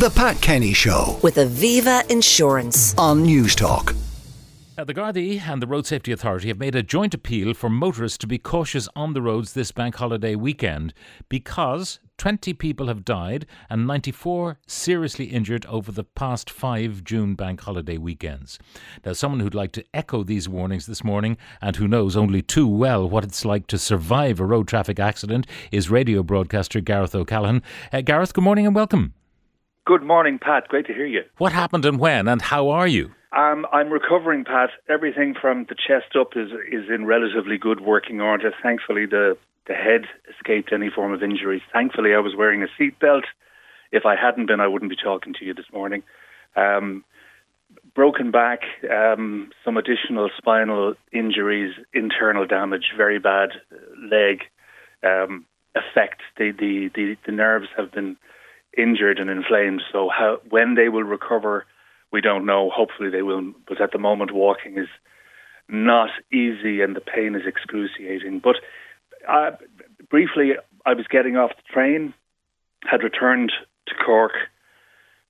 The Pat Kenny Show with Aviva Insurance. on Newstalk. Uh, the Gardaí and the Road Safety Authority have made a joint appeal for motorists to be cautious on the roads this bank holiday weekend because 20 people have died and 94 seriously injured over the past five June bank holiday weekends. Now, someone who'd like to echo these warnings this morning and who knows only too well what it's like to survive a road traffic accident is radio broadcaster Gareth O'Callaghan. Uh, Gareth, good morning and welcome. Good morning, Pat. Great to hear you. What happened and when and how are you? Um, I'm recovering, Pat. Everything from the chest up is is in relatively good working order. Thankfully, the the head escaped any form of injury. Thankfully, I was wearing a seatbelt. If I hadn't been, I wouldn't be talking to you this morning. Um, broken back, um, some additional spinal injuries, internal damage, very bad leg um, effect. The, the the the nerves have been injured and inflamed. So how when they will recover, we don't know. Hopefully they will. But at the moment, walking is not easy and the pain is excruciating. But uh, briefly, I was getting off the train, had returned to Cork,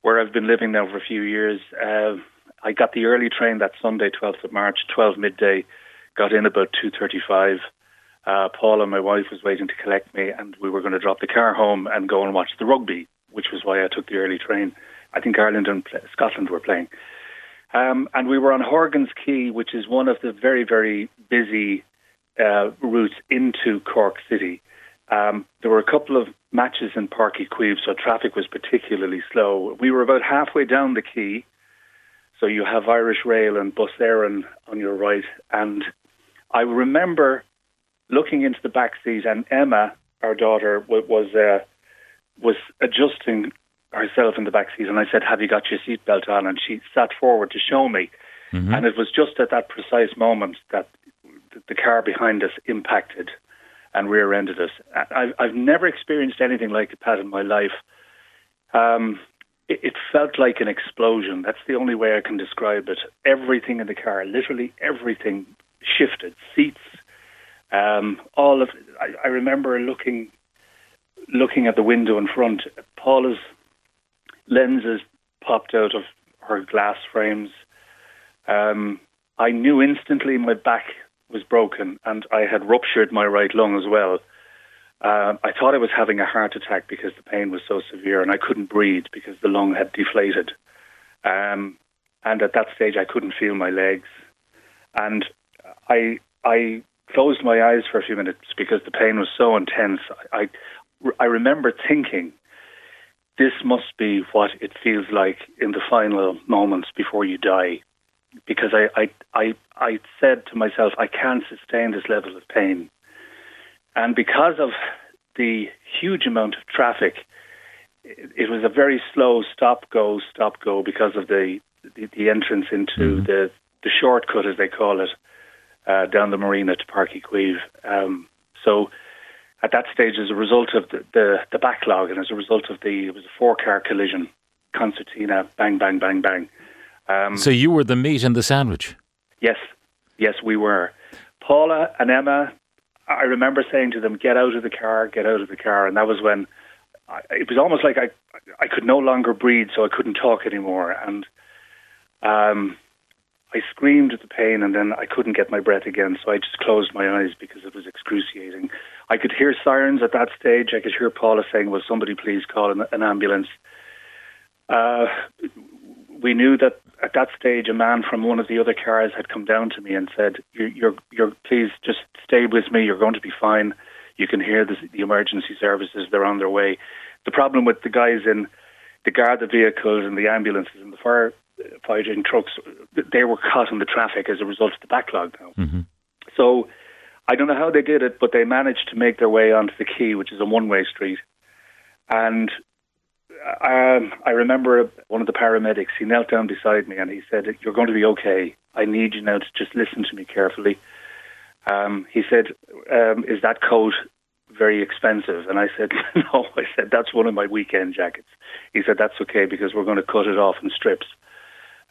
where I've been living now for a few years. Uh, I got the early train that Sunday, 12th of March, 12 midday. Got in about 2:35. Uh, Paula, my wife, was waiting to collect me, and we were going to drop the car home and go and watch the rugby, which was why I took the early train. I think Ireland and Scotland were playing. Um, and we were on Horgan's Quay, which is one of the very, very busy uh, routes into Cork City. Um, there were a couple of matches in Páirc Uí Chaoimh, so traffic was particularly slow. We were about halfway down the quay, so you have Irish Rail and Bus Éireann on your right. And I remember looking into the back seat, and Emma, our daughter, was uh, was adjusting herself in the back seat, and I said, "Have you got your seatbelt on?" And she sat forward to show me, and it was just at that precise moment that the car behind us impacted and rear-ended us. I've, I've never experienced anything like it, Pat, in my life. Um, it, it felt like an explosion. That's the only way I can describe it. Everything in the car, literally everything, shifted. Seats, um, all of. I, I remember looking, looking at the window in front. Paula's lenses popped out of her glass frames. Um, I knew instantly my back was broken and I had ruptured my right lung as well. Um, I thought I was having a heart attack because the pain was so severe and I couldn't breathe because the lung had deflated. Um, and at that stage, I couldn't feel my legs. And I, I closed my eyes for a few minutes because the pain was so intense. I, I remember thinking, this must be what it feels like in the final moments before you die. Because I, I, I, I said to myself, I can't sustain this level of pain. And because of the huge amount of traffic, it, it was a very slow stop go, stop go because of the, the, the entrance into the, the shortcut, as they call it, uh, down the marina to Páirc Uí Chaoimh. Um, so at that stage, as a result of the, the, the backlog and as a result of the, it was a four car collision, concertina, bang, bang, bang, bang. Um, So you were the meat and the sandwich. Yes, yes, we were. Paula and Emma, I remember saying to them, "Get out of the car, get out of the car," and that was when I, it was almost like I I could no longer breathe, so I couldn't talk anymore, and um, I screamed at the pain, and then I couldn't get my breath again, so I just closed my eyes because it was excruciating. I could hear sirens at that stage. I could hear Paula saying, "Will somebody please call an, an ambulance?" Uh, we knew that at that stage, a man from one of the other cars had come down to me and said, "You're, you're, you're please just stay with me. You're going to be fine. You can hear the, the emergency services; they're on their way." The problem with the guys in the guard the vehicles and the ambulances and the fire fighting trucks, they were caught in the traffic as a result of the backlog now. So I don't know how they did it, but they managed to make their way onto the quay, which is a one-way street. And um, I remember one of the paramedics. He knelt down beside me and he said, "You're going to be okay. I need you now to just listen to me carefully." Um, he said, um, "Is that coat very expensive?" And I said, "No." I said, "That's one of my weekend jackets." He said, "That's okay because we're going to cut it off in strips,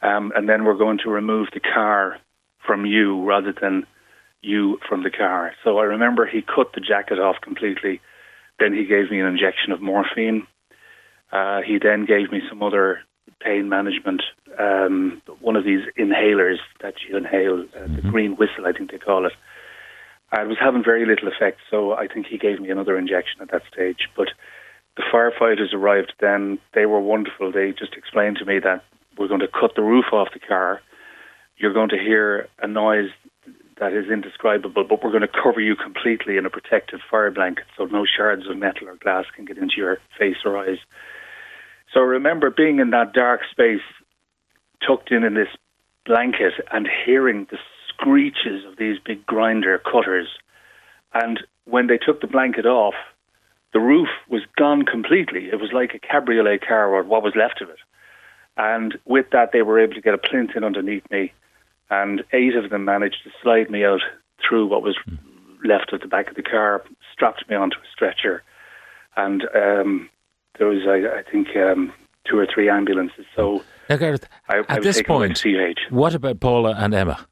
um, and then we're going to remove the car from you rather than you from the car." So I remember he cut the jacket off completely. Then he gave me an injection of morphine. Uh, he then gave me some other pain management, um, one of these inhalers that you inhale, uh, the green whistle, I think they call it. I was having very little effect, so I think he gave me another injection at that stage. But the firefighters arrived then. They were wonderful. They just explained to me that we're going to cut the roof off the car. You're going to hear a noise that is indescribable, but we're going to cover you completely in a protective fire blanket so no shards of metal or glass can get into your face or eyes. So I remember being in that dark space, tucked in in this blanket, and hearing the screeches of these big grinder cutters. And when they took the blanket off, the roof was gone completely. It was like a cabriolet car, or what was left of it. And with that, they were able to get a plinth in underneath me, and eight of them managed to slide me out through what was left of the back of the car, strapped me onto a stretcher, and um, there was, I, I think, um, two or three ambulances. So Now, Gareth, I, I at was this point, what about Paula and Emma?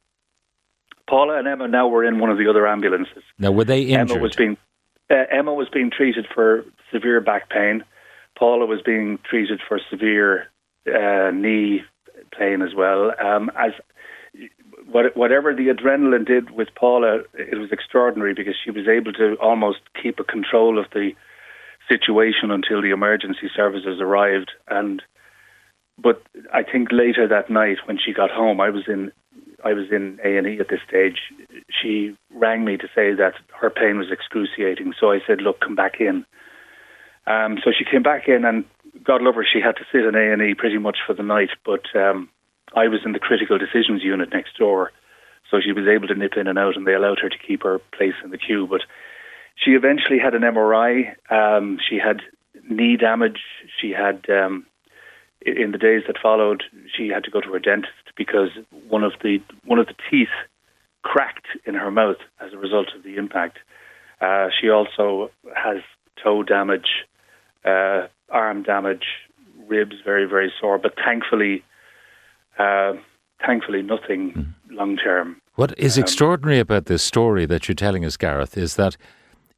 Paula and Emma now were in one of the other ambulances. Now, were they injured? Emma was being uh, Emma was being treated for severe back pain. Paula was being treated for severe uh, knee pain as well. Um, as what, whatever the adrenaline did with Paula, it was extraordinary because she was able to almost keep a control of the situation until the emergency services arrived. And but I think later that night when she got home, I was in I was in A and E at this stage. She rang me to say that her pain was excruciating. So I said, "Look, come back in." Um, so she came back in, and God love her, she had to sit in A and E pretty much for the night. But um, I was in the critical decisions unit next door, so she was able to nip in and out, and they allowed her to keep her place in the queue. But she eventually had an MRI. Um, she had knee damage. She had um, in the days that followed, she had to go to her dentist because one of the one of the teeth cracked in her mouth as a result of the impact. Uh, she also has toe damage, uh, arm damage, ribs very very sore, but thankfully, uh, thankfully nothing long term. What is extraordinary about this story that you're telling us, Gareth, is that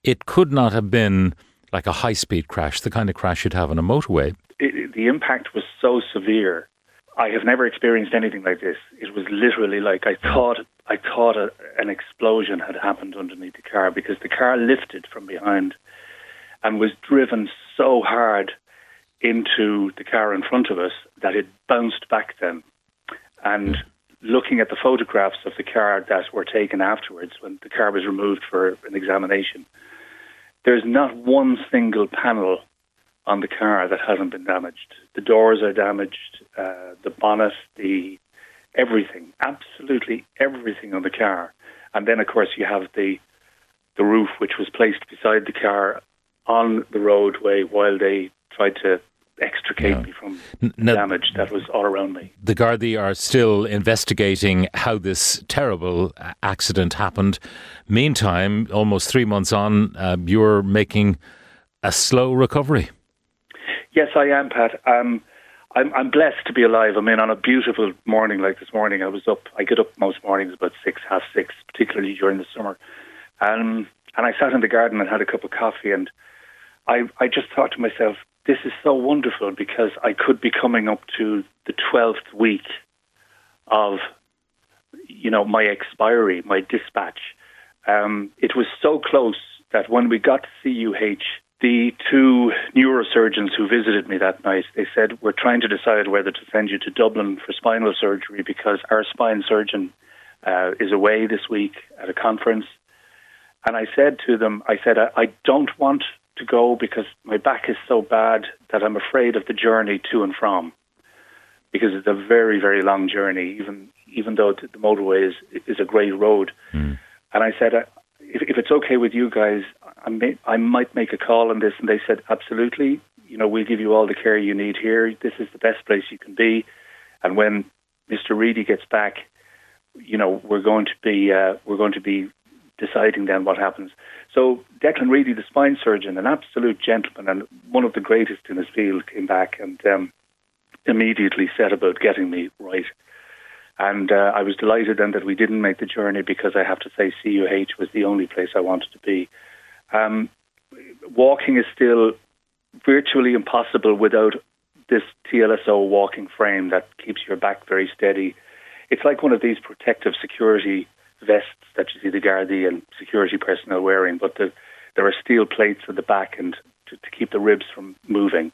it could not have been like a high speed crash, the kind of crash you'd have on a motorway. it- the impact was so severe. I have never experienced anything like this. It was literally like I thought. I thought a, an explosion had happened underneath the car because the car lifted from behind and was driven so hard into the car in front of us that it bounced back then. And looking at the photographs of the car that were taken afterwards, when the car was removed for an examination, there's not one single panel on the car that hasn't been damaged. The doors are damaged, uh, the bonnet, the everything, absolutely everything on the car. And then, of course, you have the the roof, which was placed beside the car on the roadway while they tried to extricate Yeah. me from now- damage that was all around me. The Gardaí are still investigating how this terrible accident happened. Meantime, almost three months on, uh, you're making a slow recovery. Yes, I am, Pat. Um, I'm, I'm blessed to be alive. I mean, on a beautiful morning like this morning, I was up. I get up most mornings about six, half six, particularly during the summer. Um, and I sat in the garden and had a cup of coffee, and I, I just thought to myself, this is so wonderful because I could be coming up to the twelfth week of, you know, my expiry, my dispatch. Um, it was so close that when we got to CUH, the two neurosurgeons who visited me that night, they said, We're trying to decide whether to send you to Dublin for spinal surgery because our spine surgeon uh, is away this week at a conference. And I said to them, I said, I, I don't want to go because my back is so bad that I'm afraid of the journey to and from because it's a very, very long journey, even even though the motorway is, is a great road. And I said, uh, if, if it's okay with you guys, I, may, I might make a call on this. And they said, absolutely. You know, we'll give you all the care you need here. This is the best place you can be. And when Mr. Reedy gets back, you know, we're going to be uh, we're going to be deciding then what happens. So Declan Reedy, the spine surgeon, an absolute gentleman and one of the greatest in his field, came back and um, immediately set about getting me right. And uh, I was delighted then that we didn't make the journey because I have to say CUH was the only place I wanted to be. Um, walking is still virtually impossible without this TLSO walking frame that keeps your back very steady. It's like one of these protective security vests that you see the Gardaí and security personnel wearing, but the, there are steel plates at the back and to, to keep the ribs from moving.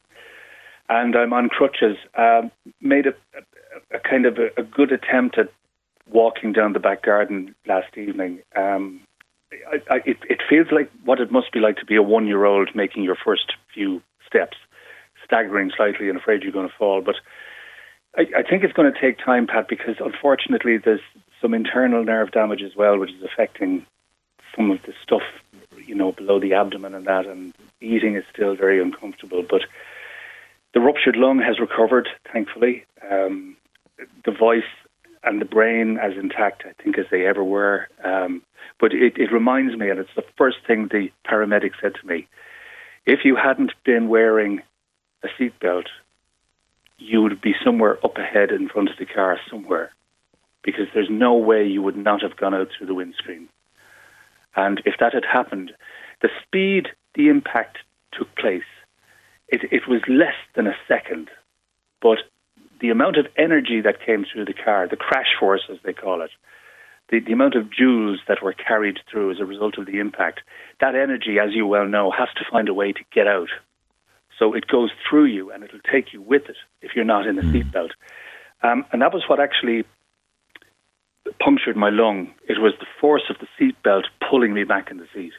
And I'm on crutches. Um, made a, a, a, kind of a, a, good attempt at walking down the back garden last evening. Um, I, I, it, it feels like what it must be like to be a one-year-old making your first few steps, staggering slightly and afraid you're going to fall. But I, I think it's going to take time, Pat, because unfortunately there's some internal nerve damage as well, which is affecting some of the stuff, you know, below the abdomen and that. And eating is still very uncomfortable. But the ruptured lung has recovered, thankfully. Um, the voice and the brain as intact, I think, as they ever were. Um, but it, it reminds me, and it's the first thing the paramedic said to me if you hadn't been wearing a seatbelt, you would be somewhere up ahead in front of the car somewhere because there's no way you would not have gone out through the windscreen. And if that had happened, the speed the impact took place, it, it was less than a second. But the amount of energy that came through the car, the crash force as they call it, the, the amount of joules that were carried through as a result of the impact, that energy, as you well know, has to find a way to get out. So it goes through you and it'll take you with it if you're not in a hmm. seatbelt. Um, and that was what actually punctured my lung. It was the force of the seatbelt pulling me back in the seat.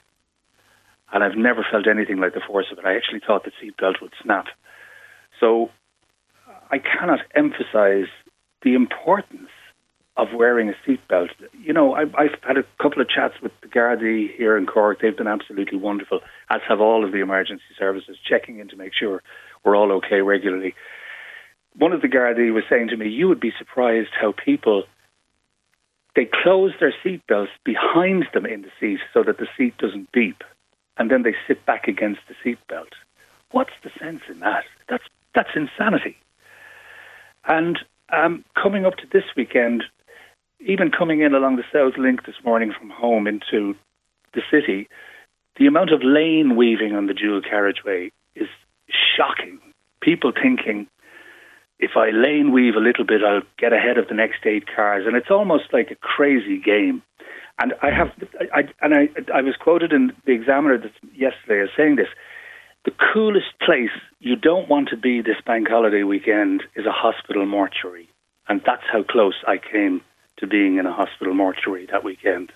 And I've never felt anything like the force of it. I actually thought the seatbelt would snap. So I cannot emphasize the importance of wearing a seatbelt. You know, I've, I've had a couple of chats with the Gardaí here in Cork. They've been absolutely wonderful, as have all of the emergency services, checking in to make sure we're all okay regularly. One of the Gardaí was saying to me, "You would be surprised how people." They close their seatbelts behind them in the seat so that the seat doesn't beep, and then they sit back against the seatbelt. What's the sense in that? That's that's insanity. And um, coming up to this weekend, even coming in along the South Link this morning from home into the city, the amount of lane weaving on the dual carriageway is shocking. People thinking, if I lane weave a little bit, I'll get ahead of the next eight cars, and it's almost like a crazy game. And I have, I, and I, I was quoted in the Examiner yesterday as saying this: the coolest place you don't want to be this bank holiday weekend is a hospital mortuary, and that's how close I came to being in a hospital mortuary that weekend.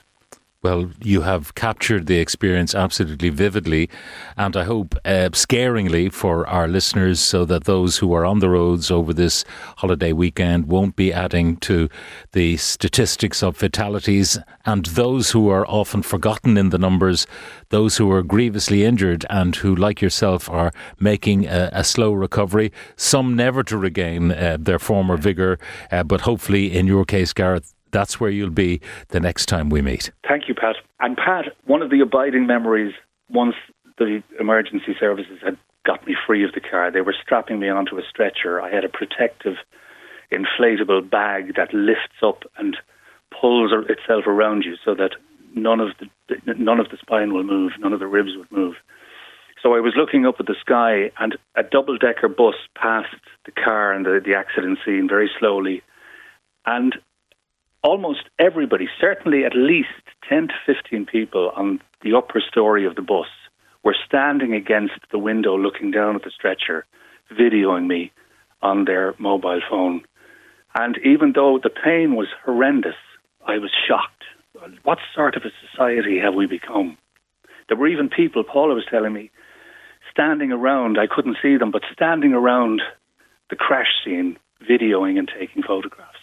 Well, you have captured the experience absolutely vividly, and I hope uh, scaringly for our listeners, so that those who are on the roads over this holiday weekend won't be adding to the statistics of fatalities, and those who are often forgotten in the numbers, those who are grievously injured and who, like yourself, are making a, a slow recovery, some never to regain uh, their former vigour, uh, but hopefully, in your case, Gareth, that's where you'll be the next time we meet. Thank you, Pat. And Pat, one of the abiding memories once the emergency services had got me free of the car, they were strapping me onto a stretcher. I had a protective inflatable bag that lifts up and pulls itself around you so that none of the none of the spine will move, none of the ribs would move. So I was looking up at the sky, and a double decker bus passed the car and the, the accident scene very slowly. And almost everybody, certainly at least 10 to 15 people on the upper story of the bus, were standing against the window looking down at the stretcher, videoing me on their mobile phone. And even though the pain was horrendous, I was shocked. What sort of a society have we become? There were even people, Paula was telling me, standing around, I couldn't see them, but standing around the crash scene, videoing and taking photographs.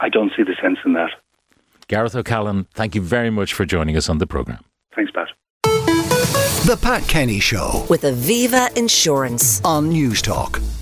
I don't see the sense in that. Gareth O'Callaghan, thank you very much for joining us on the programme. Thanks, Pat. The Pat Kenny Show with Aviva Insurance on Newstalk.